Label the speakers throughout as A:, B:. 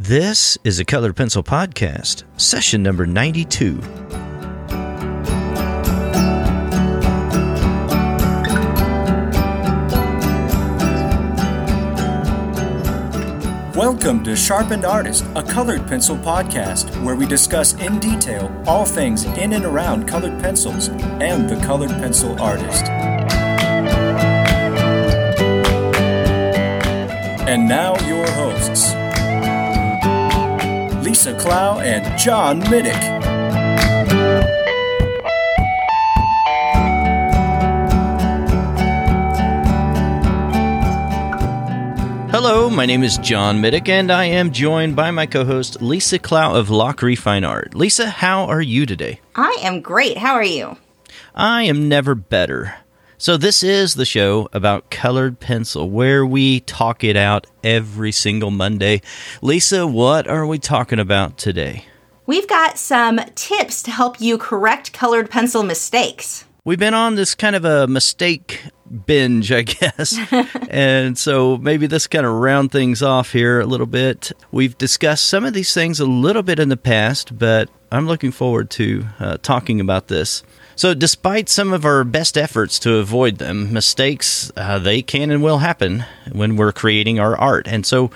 A: This is a Colored Pencil Podcast, session number 92.
B: Welcome to Sharpened Artist, a colored pencil podcast where we discuss in detail all things in and around colored pencils and the colored pencil artist. And now, your hosts Lisa Clough and John Middick.
A: Hello, my name is John Middick, and I am joined by my co host, Lisa Clough of Lachri Fine Art. Lisa, how are you today?
C: I am great. How are you?
A: I am never better. So, this is the show about colored pencil where we talk it out every single Monday. Lisa, what are we talking about today?
C: We've got some tips to help you correct colored pencil mistakes.
A: We've been on this kind of a mistake binge, I guess. and so maybe this kind of round things off here a little bit. We've discussed some of these things a little bit in the past, but I'm looking forward to uh, talking about this. So, despite some of our best efforts to avoid them, mistakes uh, they can and will happen when we're creating our art. And so,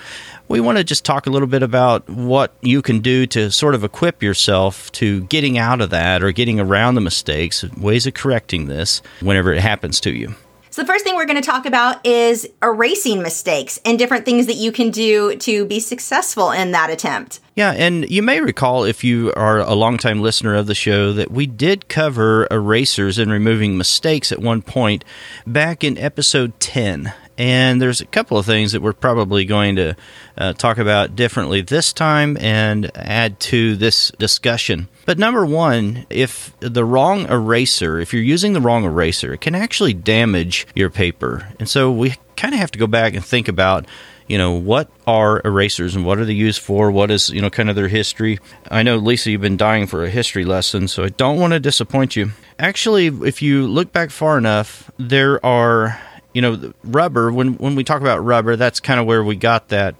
A: we want to just talk a little bit about what you can do to sort of equip yourself to getting out of that or getting around the mistakes, ways of correcting this whenever it happens to you.
C: So, the first thing we're going to talk about is erasing mistakes and different things that you can do to be successful in that attempt.
A: Yeah, and you may recall if you are a longtime listener of the show that we did cover erasers and removing mistakes at one point back in episode 10. And there's a couple of things that we're probably going to uh, talk about differently this time and add to this discussion. But number one, if the wrong eraser, if you're using the wrong eraser, it can actually damage your paper. And so we kind of have to go back and think about you know what are erasers and what are they used for what is you know kind of their history i know lisa you've been dying for a history lesson so i don't want to disappoint you actually if you look back far enough there are you know, rubber, when, when we talk about rubber, that's kind of where we got that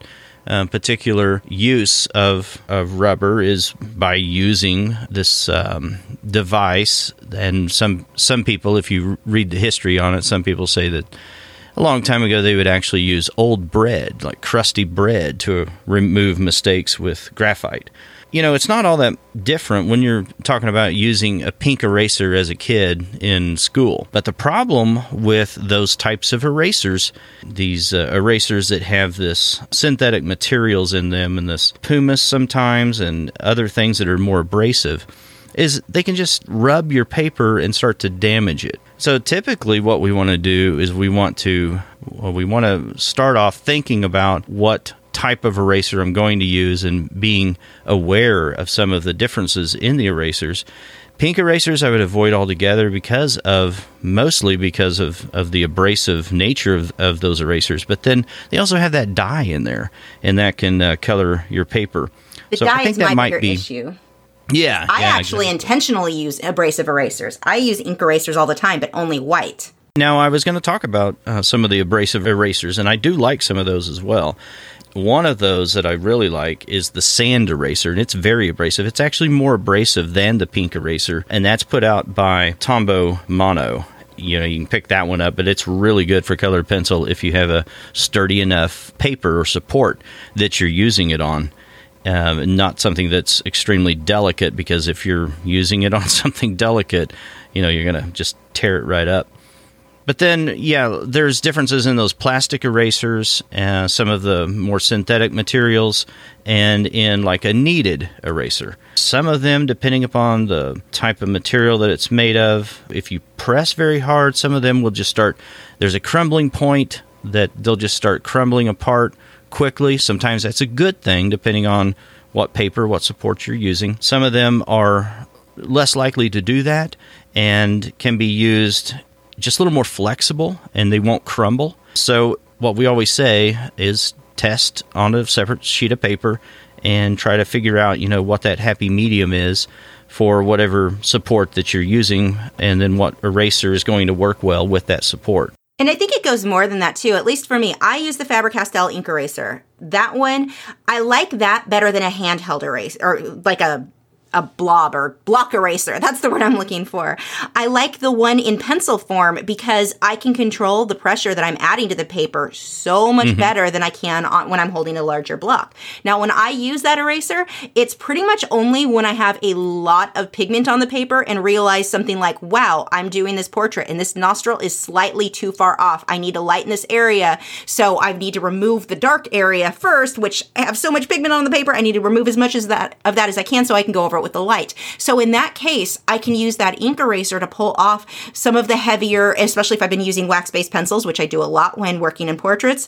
A: um, particular use of, of rubber is by using this um, device. And some, some people, if you read the history on it, some people say that a long time ago they would actually use old bread, like crusty bread, to remove mistakes with graphite you know, it's not all that different when you're talking about using a pink eraser as a kid in school. But the problem with those types of erasers, these uh, erasers that have this synthetic materials in them and this pumice sometimes and other things that are more abrasive, is they can just rub your paper and start to damage it. So typically what we want to do is we want to well, we want to start off thinking about what type of eraser I'm going to use and being aware of some of the differences in the erasers. Pink erasers I would avoid altogether because of mostly because of, of the abrasive nature of, of those erasers. But then they also have that dye in there, and that can uh, color your paper.
C: The so dye I think is that my might be issue.
A: Yeah,
C: I
A: yeah,
C: actually
A: exactly.
C: intentionally use abrasive erasers. I use ink erasers all the time, but only white.
A: Now, I was going to talk about uh, some of the abrasive erasers, and I do like some of those as well. One of those that I really like is the sand eraser, and it's very abrasive. It's actually more abrasive than the pink eraser, and that's put out by Tombow Mono. You know, you can pick that one up, but it's really good for colored pencil if you have a sturdy enough paper or support that you're using it on. Um, not something that's extremely delicate because if you're using it on something delicate, you know, you're going to just tear it right up. But then, yeah, there's differences in those plastic erasers, uh, some of the more synthetic materials, and in like a kneaded eraser. Some of them, depending upon the type of material that it's made of, if you press very hard, some of them will just start, there's a crumbling point that they'll just start crumbling apart quickly. Sometimes that's a good thing, depending on what paper, what support you're using. Some of them are less likely to do that and can be used just a little more flexible and they won't crumble. So, what we always say is test on a separate sheet of paper and try to figure out, you know, what that happy medium is for whatever support that you're using and then what eraser is going to work well with that support.
C: And I think it goes more than that too. At least for me, I use the Faber-Castell ink eraser. That one, I like that better than a handheld eraser or like a a blob or block eraser. That's the word I'm looking for. I like the one in pencil form because I can control the pressure that I'm adding to the paper so much mm-hmm. better than I can on, when I'm holding a larger block. Now, when I use that eraser, it's pretty much only when I have a lot of pigment on the paper and realize something like, wow, I'm doing this portrait and this nostril is slightly too far off. I need to lighten this area. So I need to remove the dark area first, which I have so much pigment on the paper. I need to remove as much as that of that as I can so I can go over it with the light. So in that case, I can use that ink eraser to pull off some of the heavier, especially if I've been using wax-based pencils, which I do a lot when working in portraits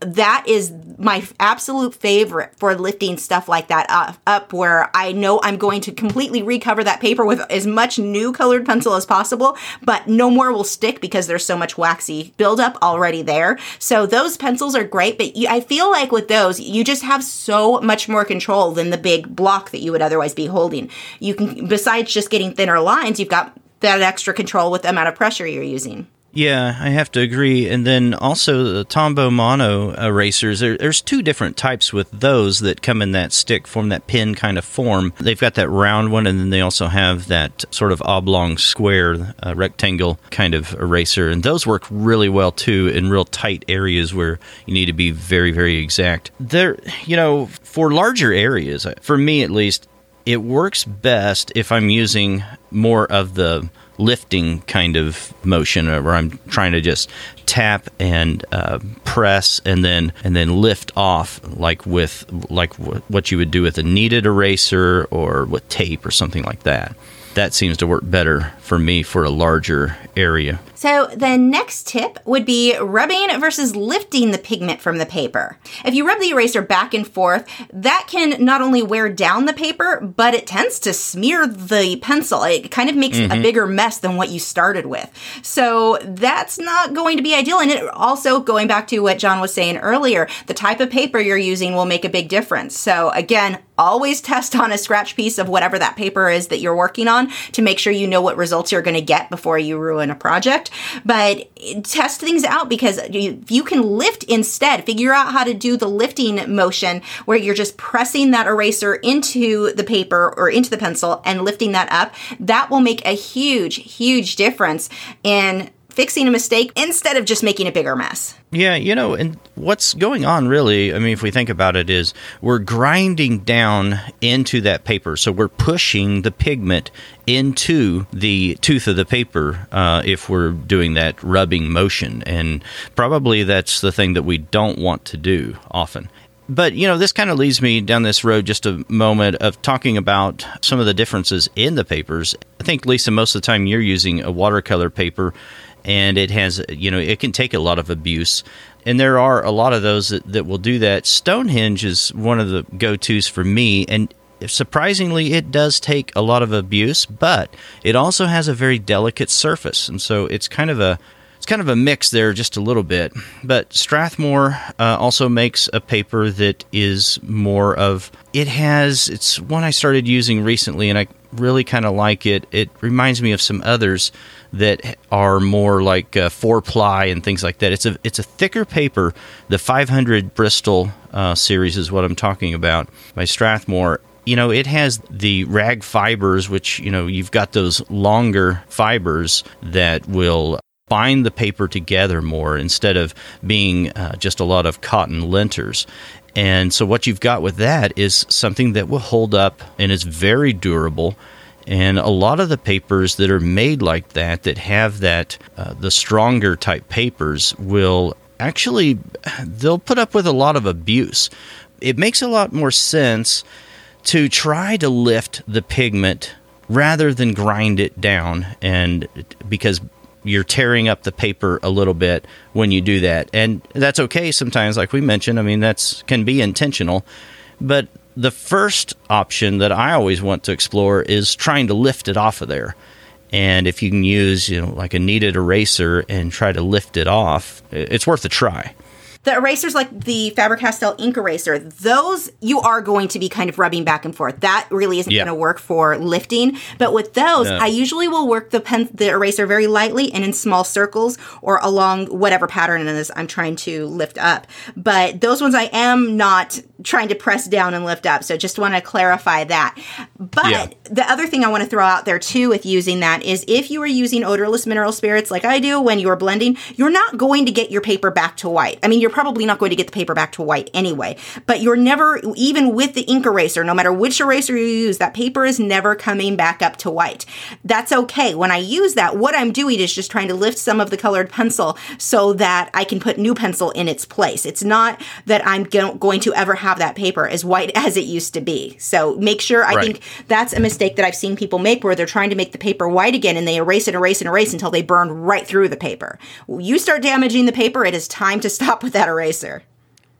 C: that is my absolute favorite for lifting stuff like that up, up where I know I'm going to completely recover that paper with as much new colored pencil as possible, but no more will stick because there's so much waxy buildup already there. So those pencils are great, but you, I feel like with those, you just have so much more control than the big block that you would otherwise be holding. You can, besides just getting thinner lines, you've got that extra control with the amount of pressure you're using.
A: Yeah, I have to agree. And then also the Tombow Mono erasers, there, there's two different types with those that come in that stick form, that pin kind of form. They've got that round one, and then they also have that sort of oblong square, uh, rectangle kind of eraser. And those work really well too in real tight areas where you need to be very, very exact. There, you know, for larger areas, for me at least, it works best if I'm using more of the lifting kind of motion uh, where I'm trying to just tap and uh, press and then and then lift off like with like w- what you would do with a kneaded eraser or with tape or something like that that seems to work better for me for a larger area.
C: So, the next tip would be rubbing versus lifting the pigment from the paper. If you rub the eraser back and forth, that can not only wear down the paper, but it tends to smear the pencil. It kind of makes mm-hmm. a bigger mess than what you started with. So, that's not going to be ideal. And it also, going back to what John was saying earlier, the type of paper you're using will make a big difference. So, again, always test on a scratch piece of whatever that paper is that you're working on to make sure you know what results you're going to get before you ruin a project. But test things out because you, you can lift instead. Figure out how to do the lifting motion where you're just pressing that eraser into the paper or into the pencil and lifting that up. That will make a huge, huge difference in fixing a mistake instead of just making a bigger mess.
A: Yeah, you know, and what's going on really, I mean, if we think about it, is we're grinding down into that paper. So we're pushing the pigment into the tooth of the paper uh, if we're doing that rubbing motion. And probably that's the thing that we don't want to do often. But, you know, this kind of leads me down this road just a moment of talking about some of the differences in the papers. I think, Lisa, most of the time you're using a watercolor paper and it has you know it can take a lot of abuse. And there are a lot of those that, that will do that. Stonehenge is one of the go-to's for me and surprisingly it does take a lot of abuse but it also has a very delicate surface and so it's kind of a it's kind of a mix there just a little bit. But strathmore uh, also makes a paper that is more of it has it's one i started using recently and i really kind of like it it reminds me of some others that are more like uh, four ply and things like that. It's a it's a thicker paper. The 500 Bristol uh, series is what I'm talking about by Strathmore. You know, it has the rag fibers, which you know you've got those longer fibers that will bind the paper together more instead of being uh, just a lot of cotton linters. And so, what you've got with that is something that will hold up and is very durable and a lot of the papers that are made like that, that have that, uh, the stronger type papers, will actually, they'll put up with a lot of abuse. It makes a lot more sense to try to lift the pigment rather than grind it down and because you're tearing up the paper a little bit when you do that and that's okay sometimes like we mentioned i mean that's can be intentional but the first option that I always want to explore is trying to lift it off of there. And if you can use, you know, like a kneaded eraser and try to lift it off, it's worth a try.
C: The erasers like the Faber-Castell ink eraser, those you are going to be kind of rubbing back and forth. That really isn't
A: Yeah.
C: going to work for lifting. But with those,
A: No.
C: I usually will work the pen, the eraser very lightly and in small circles or along whatever pattern it is I'm trying to lift up. But those ones I am not trying to press down and lift up. So just want to clarify that. But
A: Yeah.
C: the other thing I want to throw out there too with using that is if you are using odorless mineral spirits like I do when you are blending, you're not going to get your paper back to white. I mean, you're probably not going to get the paper back to white anyway, but you're never, even with the ink eraser, no matter which eraser you use, that paper is never coming back up to white. That's okay. When I use that, what I'm doing is just trying to lift some of the colored pencil so that I can put new pencil in its place. It's not that I'm going to ever have that paper as white as it used to be. So make sure, I
A: Right.
C: think that's a mistake that I've seen people make where they're trying to make the paper white again and they erase and erase and erase until they burn right through the paper. You start damaging the paper, it is time to stop with that eraser.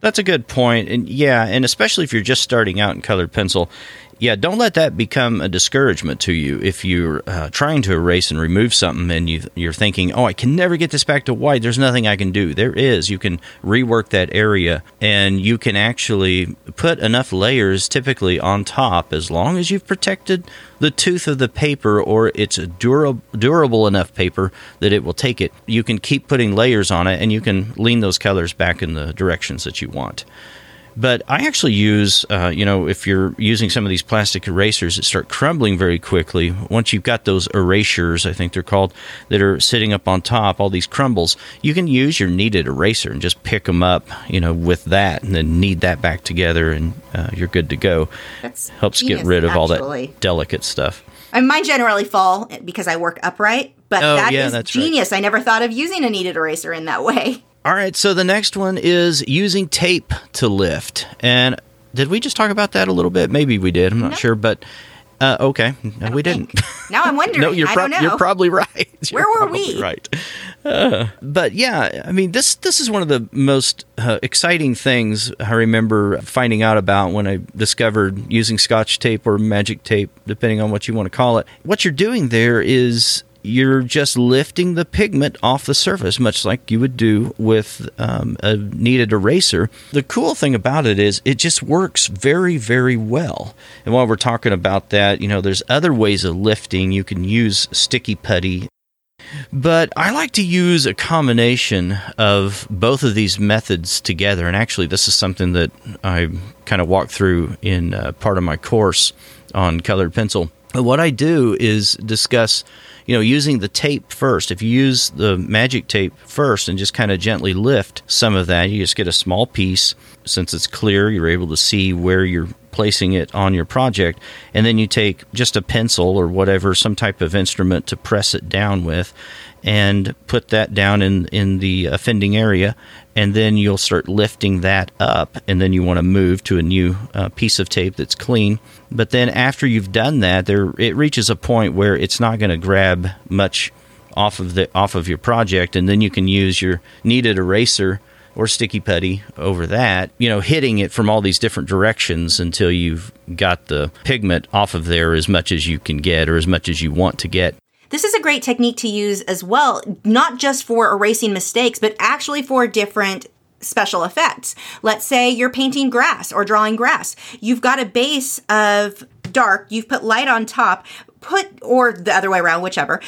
A: That's a good point. And yeah, and especially if you're just starting out in colored pencil, yeah, don't let that become a discouragement to you. If you're uh, trying to erase and remove something and you, you're thinking, oh, I can never get this back to white, there's nothing I can do. There is. You can rework that area and you can actually put enough layers typically on top as long as you've protected the tooth of the paper or it's a durable, durable enough paper that it will take it. You can keep putting layers on it and you can lean those colors back in the directions that you want. But I actually use, uh, you know, if you're using some of these plastic erasers that start crumbling very quickly, once you've got those erasures, I think they're called, that are sitting up on top, all these crumbles, you can use your kneaded eraser and just pick them up, you know, with that and then knead that back together and uh, you're good to go.
C: That's
A: Helps get rid of all that delicate stuff.
C: And mine generally fall because I work upright, but
A: Oh,
C: that is
A: yeah, right.
C: genius. I never thought of using a kneaded eraser in that way.
A: All right, so the next one is using tape to lift. And did we just talk about that a little bit? Maybe we did. I'm not sure, but uh, okay, no, we didn't.
C: Now I'm wondering.
A: no, you're,
C: I don't know.
A: you're probably right. You're
C: Where were we?
A: Right. Uh, but yeah, I mean this this is one of the most uh, exciting things I remember finding out about when I discovered using Scotch tape or magic tape, depending on what you want to call it. What you're doing there is you're just lifting the pigment off the surface, much like you would do with um, a kneaded eraser. The cool thing about it is it just works very, very well. And while we're talking about that, you know, there's other ways of lifting. You can use sticky putty. But I like to use a combination of both of these methods together. And actually, this is something that I kind of walk through in uh, part of my course on colored pencil. What I do is discuss, you know, using the tape first. If you use the magic tape first and just kind of gently lift some of that, you just get a small piece. Since it's clear, you're able to see where you're placing it on your project. And then you take just a pencil or whatever, some type of instrument to press it down with, and put that down in, in the offending area. And then you'll start lifting that up. And then you want to move to a new uh, piece of tape that's clean. But then after you've done that, there it reaches a point where it's not going to grab much off of the off of your project, and then you can use your kneaded eraser or sticky putty over that, you know, hitting it from all these different directions until you've got the pigment off of there as much as you can get or as much as you want to get.
C: This is a great technique to use as well, not just for erasing mistakes, but actually for different special effects. Let's say you're painting grass or drawing grass. You've got a base of dark, you've put light on top, put, or the other way around, whichever.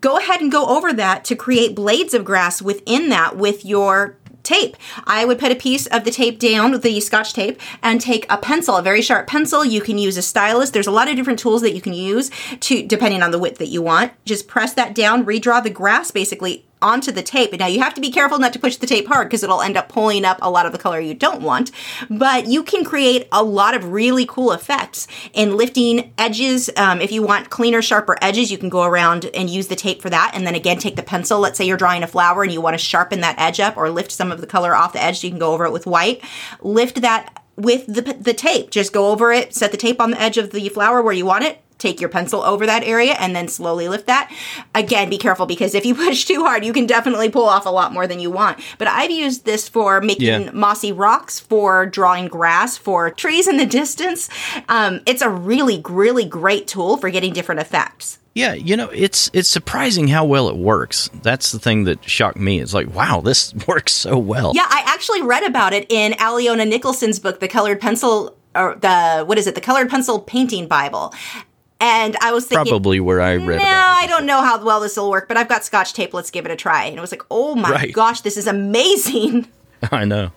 C: Go ahead and go over that to create blades of grass within that with your tape. I would put a piece of the tape down, the scotch tape, and take a pencil, a very sharp pencil. You can use a stylus. There's a lot of different tools that you can use to depending on the width that you want. Just press that down, redraw the grass basically onto the tape. Now you have to be careful not to push the tape hard because it'll end up pulling up a lot of the color you don't want. But you can create a lot of really cool effects in lifting edges. Um, if you want cleaner, sharper edges, you can go around and use the tape for that. And then again, take the pencil. Let's say you're drawing a flower and you want to sharpen that edge up or lift some of the color off the edge so you can go over it with white. Lift that with the, the tape. Just go over it, set the tape on the edge of the flower where you want it, take your pencil over that area and then slowly lift that. Again, be careful because if you push too hard, you can definitely pull off a lot more than you want. But I've used this for making
A: Yeah.
C: mossy rocks, for drawing grass, for trees in the distance. Um, it's a really, really great tool for getting different effects.
A: Yeah, you know, it's it's surprising how well it works. That's the thing that shocked me. It's like, wow, this works so well.
C: Yeah, I actually read about it in Alyona Nickelsen's book, The Colored Pencil, or the, what is it, The Colored Pencil Painting Bible. And I was thinking,
A: Probably where I read
C: no,
A: about it.
C: I don't know how well this will work, but I've got scotch tape. Let's give it a try. And it was like, oh my
A: Right.
C: gosh, this is amazing.
A: I know.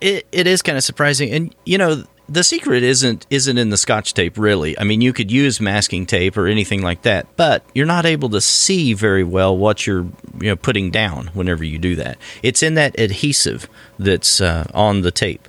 A: It it is kind of surprising, and you know the secret isn't isn't in the scotch tape really. I mean, you could use masking tape or anything like that, but you're not able to see very well what you're you know putting down whenever you do that. It's in that adhesive that's uh, on the tape.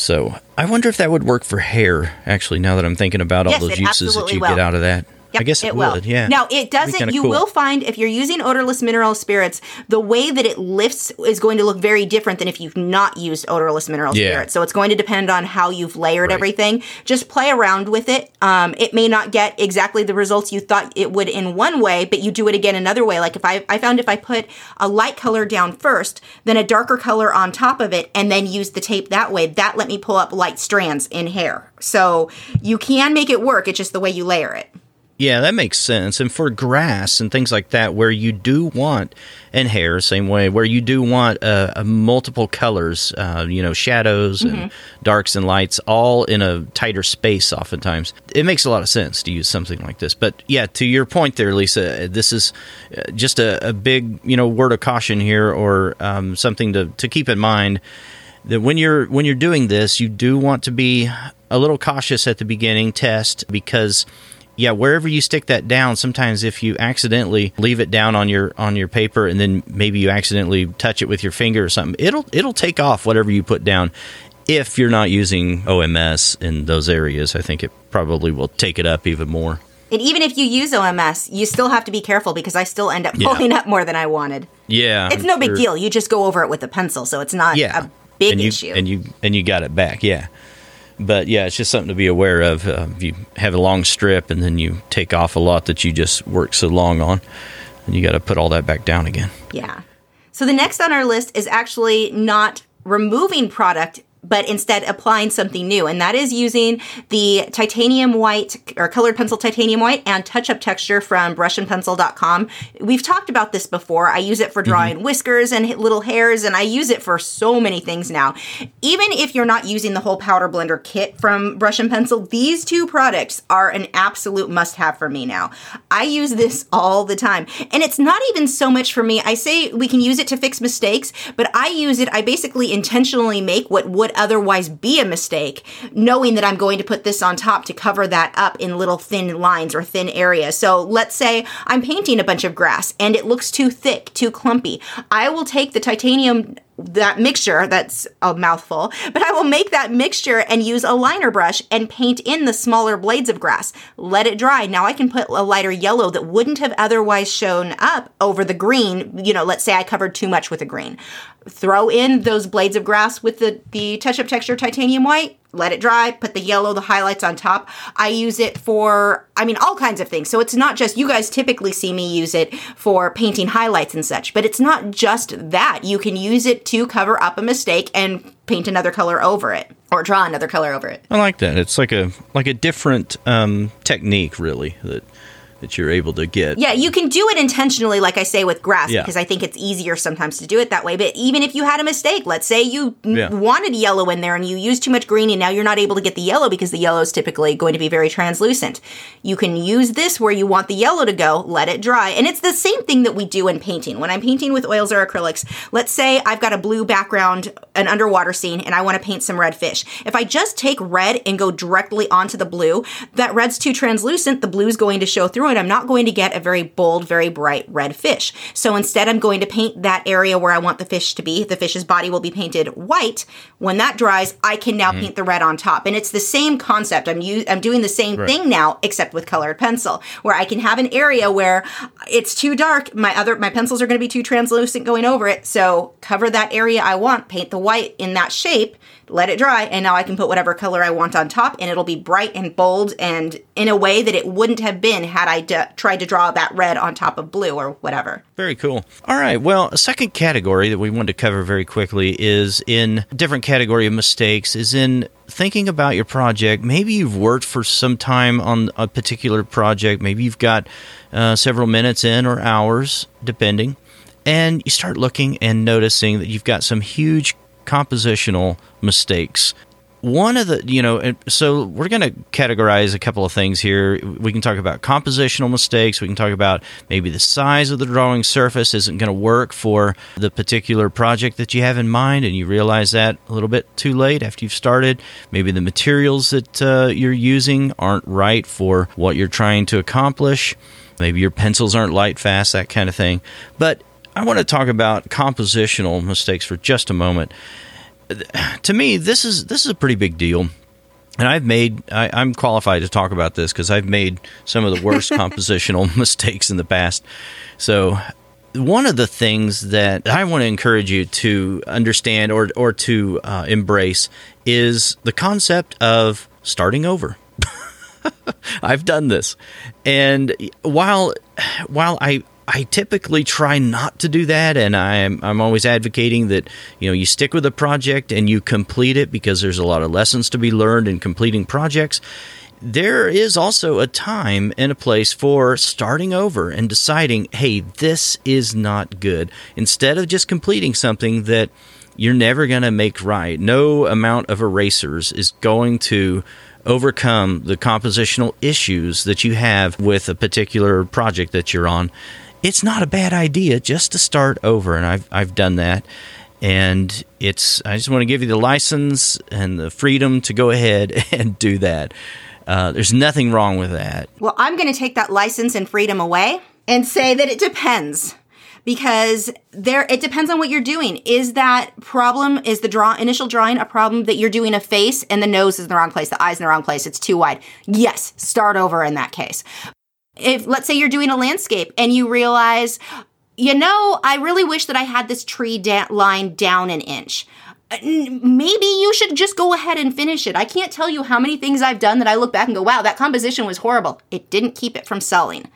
A: So I wonder if that would work for hair. Actually, now that I'm thinking about all those uses that you
C: will.
A: get out of that,
C: Yep,
A: I guess it,
C: will.
A: would. Yeah.
C: Now it doesn't. You
A: cool.
C: will find if you're using odorless mineral spirits, the way that it lifts is going to look very different than if you've not used odorless mineral
A: Yeah.
C: spirits. So it's going to depend on how you've layered
A: Right.
C: everything. Just play around with it. Um, it may not get exactly the results you thought it would in one way, but you do it again another way. Like if I, I found if I put a light color down first, then a darker color on top of it, and then use the tape that way, that let me pull up light strands in hair. So you can make it work. It's just the way you layer it.
A: Yeah, that makes sense. And for grass and things like that, where you do want, and hair, same way, where you do want uh, uh, multiple colors, uh, you know, shadows and darks and lights, all in a tighter space, oftentimes, it makes a lot of sense to use something like this. But yeah, to your point there, Lisa, uh, this is uh, just a, a big, you know, word of caution here, or um, something to, to keep in mind that when you're when you're doing this, you do want to be a little cautious at the beginning test because yeah, wherever you stick that down, sometimes if you accidentally leave it down on your on your paper and then maybe you accidentally touch it with your finger or something, it'll it'll take off whatever you put down. If you're not using OMS in those areas, I think it probably will take it up even more.
C: And even if you use OMS, you still have to be careful because I still end up
A: Yeah.
C: pulling up more than I wanted.
A: Yeah,
C: It's
A: I'm
C: no big
A: sure.
C: deal. You just go over it with a pencil, so it's not
A: yeah,
C: a big
A: and you,
C: issue.
A: and you and you got it back. Yeah, but yeah, it's just something to be aware of. Uh, if you have a long strip and then you take off a lot that you just worked so long on, and you got to put all that back down again.
C: yeah. So the next on our list is actually not removing product but instead applying something new. And that is using the titanium white or colored pencil titanium white and touch up texture from brushandpencil.com. We've talked about this before. I use it for mm-hmm. drawing whiskers and little hairs, and I use it for so many things now. Even if you're not using the whole powder blender kit from Brush and Pencil, these two products are an absolute must have for me now. I use this all the time. And it's not even so much for me. I say we can use it to fix mistakes, but I use it, I basically intentionally make what would otherwise be a mistake, knowing that I'm going to put this on top to cover that up in little thin lines or thin areas. So let's say I'm painting a bunch of grass and it looks too thick, too clumpy. I will take the titanium that mixture that's a mouthful but i will make that mixture and use a liner brush and paint in the smaller blades of grass. Let it dry. Now i can put a lighter yellow that wouldn't have otherwise shown up over the green. You know let's say i covered too much with a green. Throw in those blades of grass with the the touch up texture titanium white let it dry put the yellow the highlights on top. I use it for i mean all kinds of things. So it's not just you guys typically see me use it for painting highlights and such but it's not just that. You can use it to cover up a mistake and paint another color over it or draw another color over it.
A: I like that. It's like a like a different um, technique, really that that you're able to get.
C: Yeah, you can do it intentionally, like I say with grass,
A: Yeah.
C: because I think it's easier sometimes to do it that way. But even if you had a mistake, let's say you
A: Yeah.
C: wanted yellow in there and you used too much green and now you're not able to get the yellow because the yellow is typically going to be very translucent. You can use this where you want the yellow to go, let it dry. And it's the same thing that we do in painting. When I'm painting with oils or acrylics, let's say I've got a blue background, an underwater scene, and I want to paint some red fish. If I just take red and go directly onto the blue, that red's too translucent, the blue's going to show through it. I'm not going to get a very bold, very bright red fish. So instead, I'm going to paint that area where I want the fish to be. The fish's body will be painted white. When that dries, I can now mm-hmm. paint the red on top. And it's the same concept. I'm u- I'm doing the same thing now, except with colored pencil, where I can have an area where it's too dark. My other my pencils are going to be too translucent going over it. So cover that area I want, paint the white in that shape. Let it dry, and now I can put whatever color I want on top, and it'll be bright and bold and in a way that it wouldn't have been had I d- tried to draw that red on top of blue or whatever.
A: Very cool. All right. Well, a second category that we wanted to cover very quickly is in different category of mistakes is in thinking about your project. Maybe you've worked for some time on a particular project. Maybe you've got uh, several minutes in or hours, depending, and you start looking and noticing that you've got some huge compositional mistakes. One of the, you know, so we're going to categorize a couple of things here. We can talk about compositional mistakes. We can talk about maybe the size of the drawing surface isn't going to work for the particular project that you have in mind, and you realize that a little bit too late after you've started. Maybe the materials that uh, you're using aren't right for what you're trying to accomplish. Maybe your pencils aren't light fast, that kind of thing. But I want to talk about compositional mistakes for just a moment. To me, this is this is a pretty big deal, and I've made I, am qualified to talk about this because I've made some of the worst compositional mistakes in the past. So, one of the things that I want to encourage you to understand or or to uh, embrace is the concept of starting over. I've done this, and while while I I typically try not to do that, and I'm I'm always advocating that you know you stick with a project and you complete it because there's a lot of lessons to be learned in completing projects. There is also a time and a place for starting over and deciding, hey, this is not good. Instead of just completing something that you're never going to make right, no amount of erasers is going to overcome the compositional issues that you have with a particular project that you're on, it's not a bad idea just to start over. And I've, I've done that. And it's, I just want to give you the license and the freedom to go ahead and do that. Uh, there's nothing wrong with that.
C: Well, I'm going to take that license and freedom away and say that it depends because there it depends on what you're doing. Is that problem is the draw initial drawing a problem that you're doing a face and the nose is in the wrong place, the eyes in the wrong place, it's too wide. Yes, start over in that case. If let's say you're doing a landscape and you realize you know, I really wish that I had this tree da- line down an inch Uh, maybe you should just go ahead and finish it. I can't tell you how many things I've done that I look back and go, wow, that composition was horrible. It didn't keep it from selling.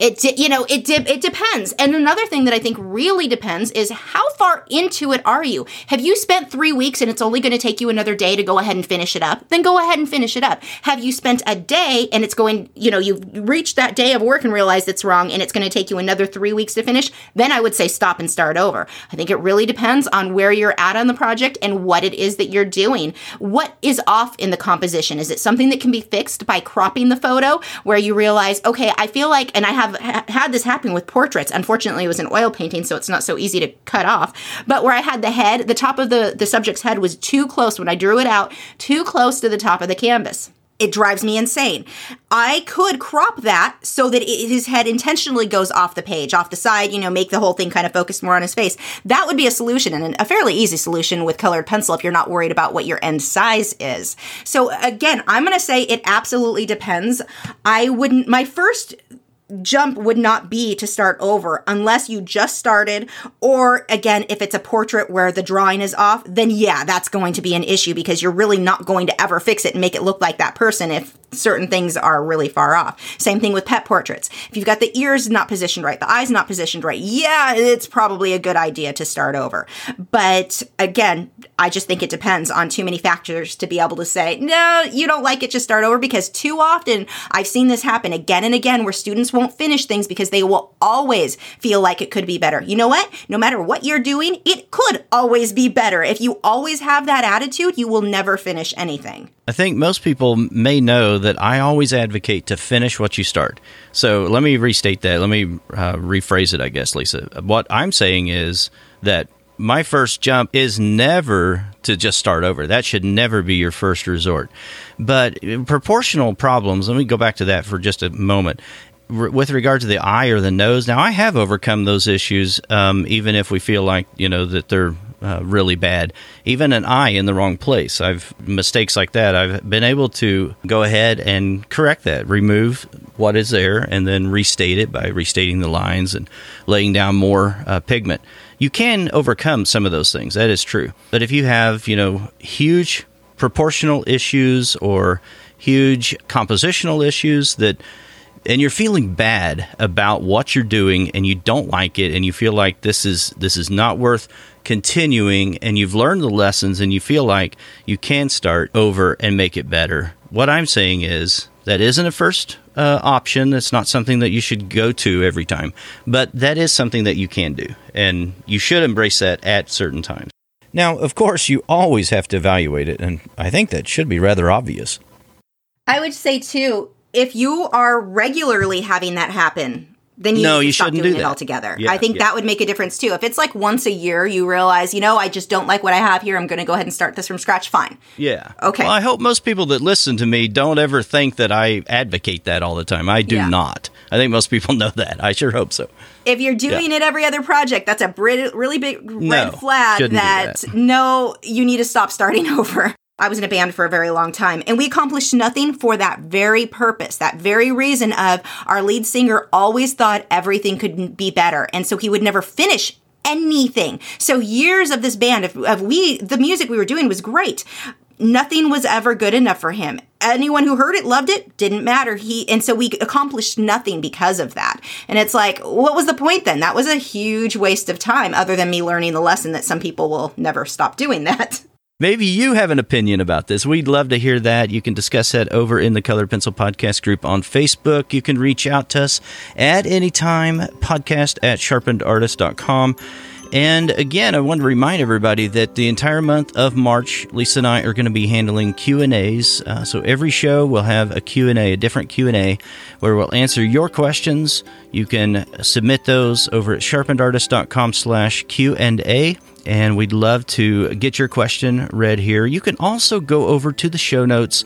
C: It, you know, it, it depends. And another thing that I think really depends is how far into it are you? Have you spent three weeks and it's only going to take you another day to go ahead and finish it up? Then go ahead and finish it up. Have you spent a day and it's going, you know, you've reached that day of work and realized it's wrong and it's going to take you another three weeks to finish? Then I would say stop and start over. I think it really depends on where you're at on the project and what it is that you're doing. What is off in the composition? Is it something that can be fixed by cropping the photo where you realize, okay, I feel like, and I have ha- had this happen with portraits. Unfortunately, it was an oil painting, so it's not so easy to cut off. But where I had the head, the top of the, the subject's head was too close when I drew it out, too close to the top of the canvas. It drives me insane. I could crop that so that it, his head intentionally goes off the page, off the side, you know, make the whole thing kind of focus more on his face. That would be a solution and a fairly easy solution with colored pencil if you're not worried about what your end size is. So again, I'm going to say it absolutely depends. I wouldn't, my first jump would not be to start over unless you just started or again if it's a portrait where the drawing is off then yeah that's going to be an issue because you're really not going to ever fix it and make it look like that person if certain things are really far off. Same thing with pet portraits. If you've got the ears not positioned right, the eyes not positioned right, yeah, it's probably a good idea to start over. But again, I just think it depends on too many factors to be able to say, no, you don't like it, just start over because too often I've seen this happen again and again where students won't finish things because they will always feel like it could be better. You know what? No matter what you're doing, it could always be better. If you always have that attitude, you will never finish anything.
A: I think most people may know that I always advocate to finish what you start. So let me restate that. Let me uh, rephrase it, I guess, Lisa. What I'm saying is that my first jump is never to just start over. That should never be your first resort. But proportional problems, let me go back to that for just a moment. with regard to the eye or the nose, now I have overcome those issues, um, even if we feel like you know that they're uh, really bad. Even an eye in the wrong place. I've mistakes like that. I've been able to go ahead and correct that, remove what is there, and then restate it by restating the lines and laying down more uh, pigment. you can overcome some of those things. That is true. But if you have, you know, huge proportional issues or huge compositional issues that and you're feeling bad about what you're doing and you don't like it and you feel like this is this is not worth continuing and you've learned the lessons and you feel like you can start over and make it better. What i'm saying is that isn't a first uh, option. It's not something that you should go to every time but that is something that you can do and you should embrace that at certain times. Now of course you always have to evaluate it and i think that should be rather obvious.
C: I would say too, if you are regularly having that happen, then you
A: No, you
C: stop
A: shouldn't
C: doing
A: do
C: it altogether.
A: Yeah,
C: I think
A: yeah.
C: that would make a difference too. If it's like once a year, you realize, you know, I just don't like what I have here. I'm going to go ahead and start this from scratch. Fine.
A: Yeah.
C: Okay.
A: Well, I hope most people that listen to me don't ever think that I advocate that all the time. I do
C: Yeah.
A: not. I think most people know that. I sure hope so.
C: If you're doing it every other project, that's a really big
A: No,
C: red flag that,
A: that.
C: no, you need to stop starting over. I was in a band for a very long time and we accomplished nothing for that very purpose, that very reason of our lead singer always thought everything could be better. And so he would never finish anything. So years of this band of, of we, the music we were doing was great. Nothing was ever good enough for him. Anyone who heard it loved it, didn't matter. He and so we accomplished nothing because of that. And it's like, what was the point then? That was a huge waste of time other than me learning the lesson that some people will never stop doing that.
A: Maybe you have an opinion about this. We'd love to hear that. You can discuss that over in the Colored Pencil Podcast group on Facebook. You can reach out to us at any time, podcast at sharpenedartist.com. And again, I want to remind everybody that the entire month of March, Lisa and I are going to be handling Q and A's. Uh, so every show will have a Q and A, a different Q and A, where we'll answer your questions. You can submit those over at sharpenedartist.com/slash Q and A and we'd love to get your question read here. You can also go over to the show notes.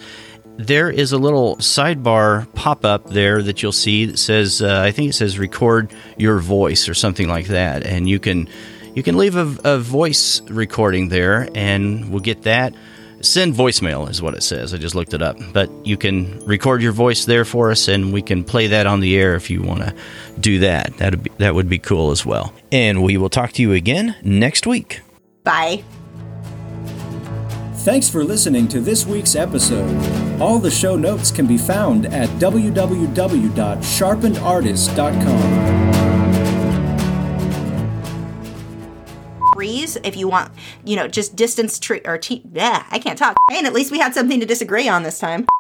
A: There is a little sidebar pop up there that you'll see that says, uh, I think it says record your voice or something like that. And you can you can leave a, a voice recording there and we'll get that. Send voicemail is what it says. I just looked it up. But you can record your voice there for us and we can play that on the air if you want to do that. That'd be, that would be cool as well. And we will talk to you again next week.
C: Bye.
B: Thanks for listening to this week's episode. All the show notes can be found at www.sharpenedartist.com.
C: Breeze, if you want, you know, just distance tree or t- yeah, I can't talk. And at least we had something to disagree on this time.